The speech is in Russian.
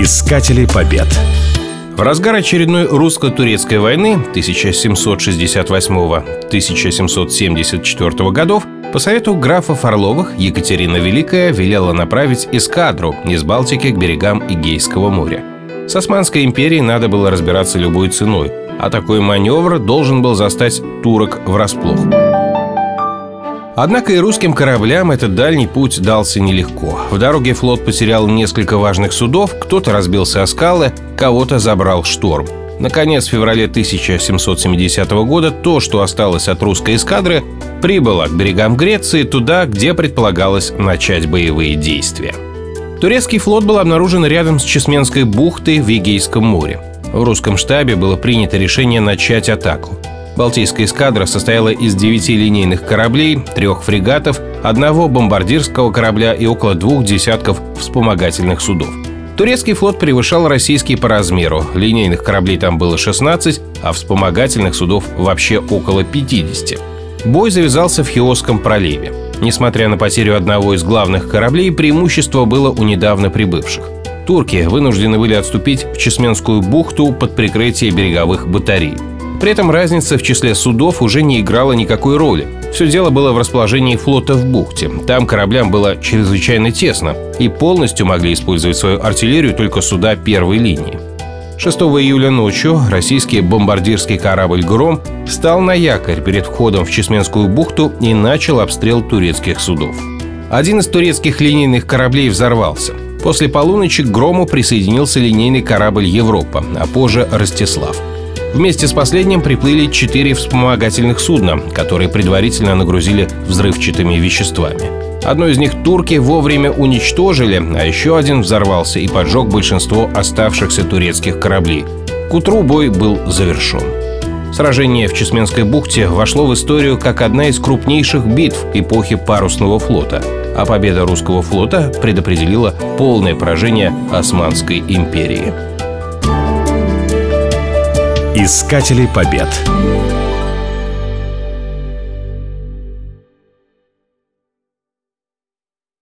Искатели побед. В разгар очередной русско-турецкой войны 1768-1774 годов по совету графов Орловых Екатерина Великая велела направить эскадру из Балтики к берегам Игейского моря. С Османской империей надо было разбираться любой ценой, а такой маневр должен был застать турок врасплох. Однако и русским кораблям этот дальний путь дался нелегко. В дороге флот потерял несколько важных судов, кто-то разбился о скалы, кого-то забрал шторм. Наконец, в феврале 1770 года то, что осталось от русской эскадры, прибыло к берегам Греции, туда, где предполагалось начать боевые действия. Турецкий флот был обнаружен рядом с Чесменской бухтой в Егейском море. В русском штабе было принято решение начать атаку. Балтийская эскадра состояла из девяти линейных кораблей, трех фрегатов, одного бомбардирского корабля и около двух десятков вспомогательных судов. Турецкий флот превышал российский по размеру. Линейных кораблей там было 16, а вспомогательных судов вообще около 50. Бой завязался в Хиосском проливе. Несмотря на потерю одного из главных кораблей, преимущество было у недавно прибывших. Турки вынуждены были отступить в Чесменскую бухту под прикрытие береговых батарей. При этом разница в числе судов уже не играла никакой роли. Все дело было в расположении флота в бухте. Там кораблям было чрезвычайно тесно, и полностью могли использовать свою артиллерию только суда первой линии. 6 июля ночью российский бомбардирский корабль «Гром» встал на якорь перед входом в Чесменскую бухту и начал обстрел турецких судов. Один из турецких линейных кораблей взорвался. После полуночи к «Грому» присоединился линейный корабль «Европа», а позже «Ростислав». Вместе с последним приплыли четыре вспомогательных судна, которые предварительно нагрузили взрывчатыми веществами. Одно из них турки вовремя уничтожили, а еще один взорвался и поджег большинство оставшихся турецких кораблей. К утру бой был завершен. Сражение в Чесменской бухте вошло в историю как одна из крупнейших битв эпохи парусного флота, а победа русского флота предопределила полное поражение Османской империи. Искатели побед.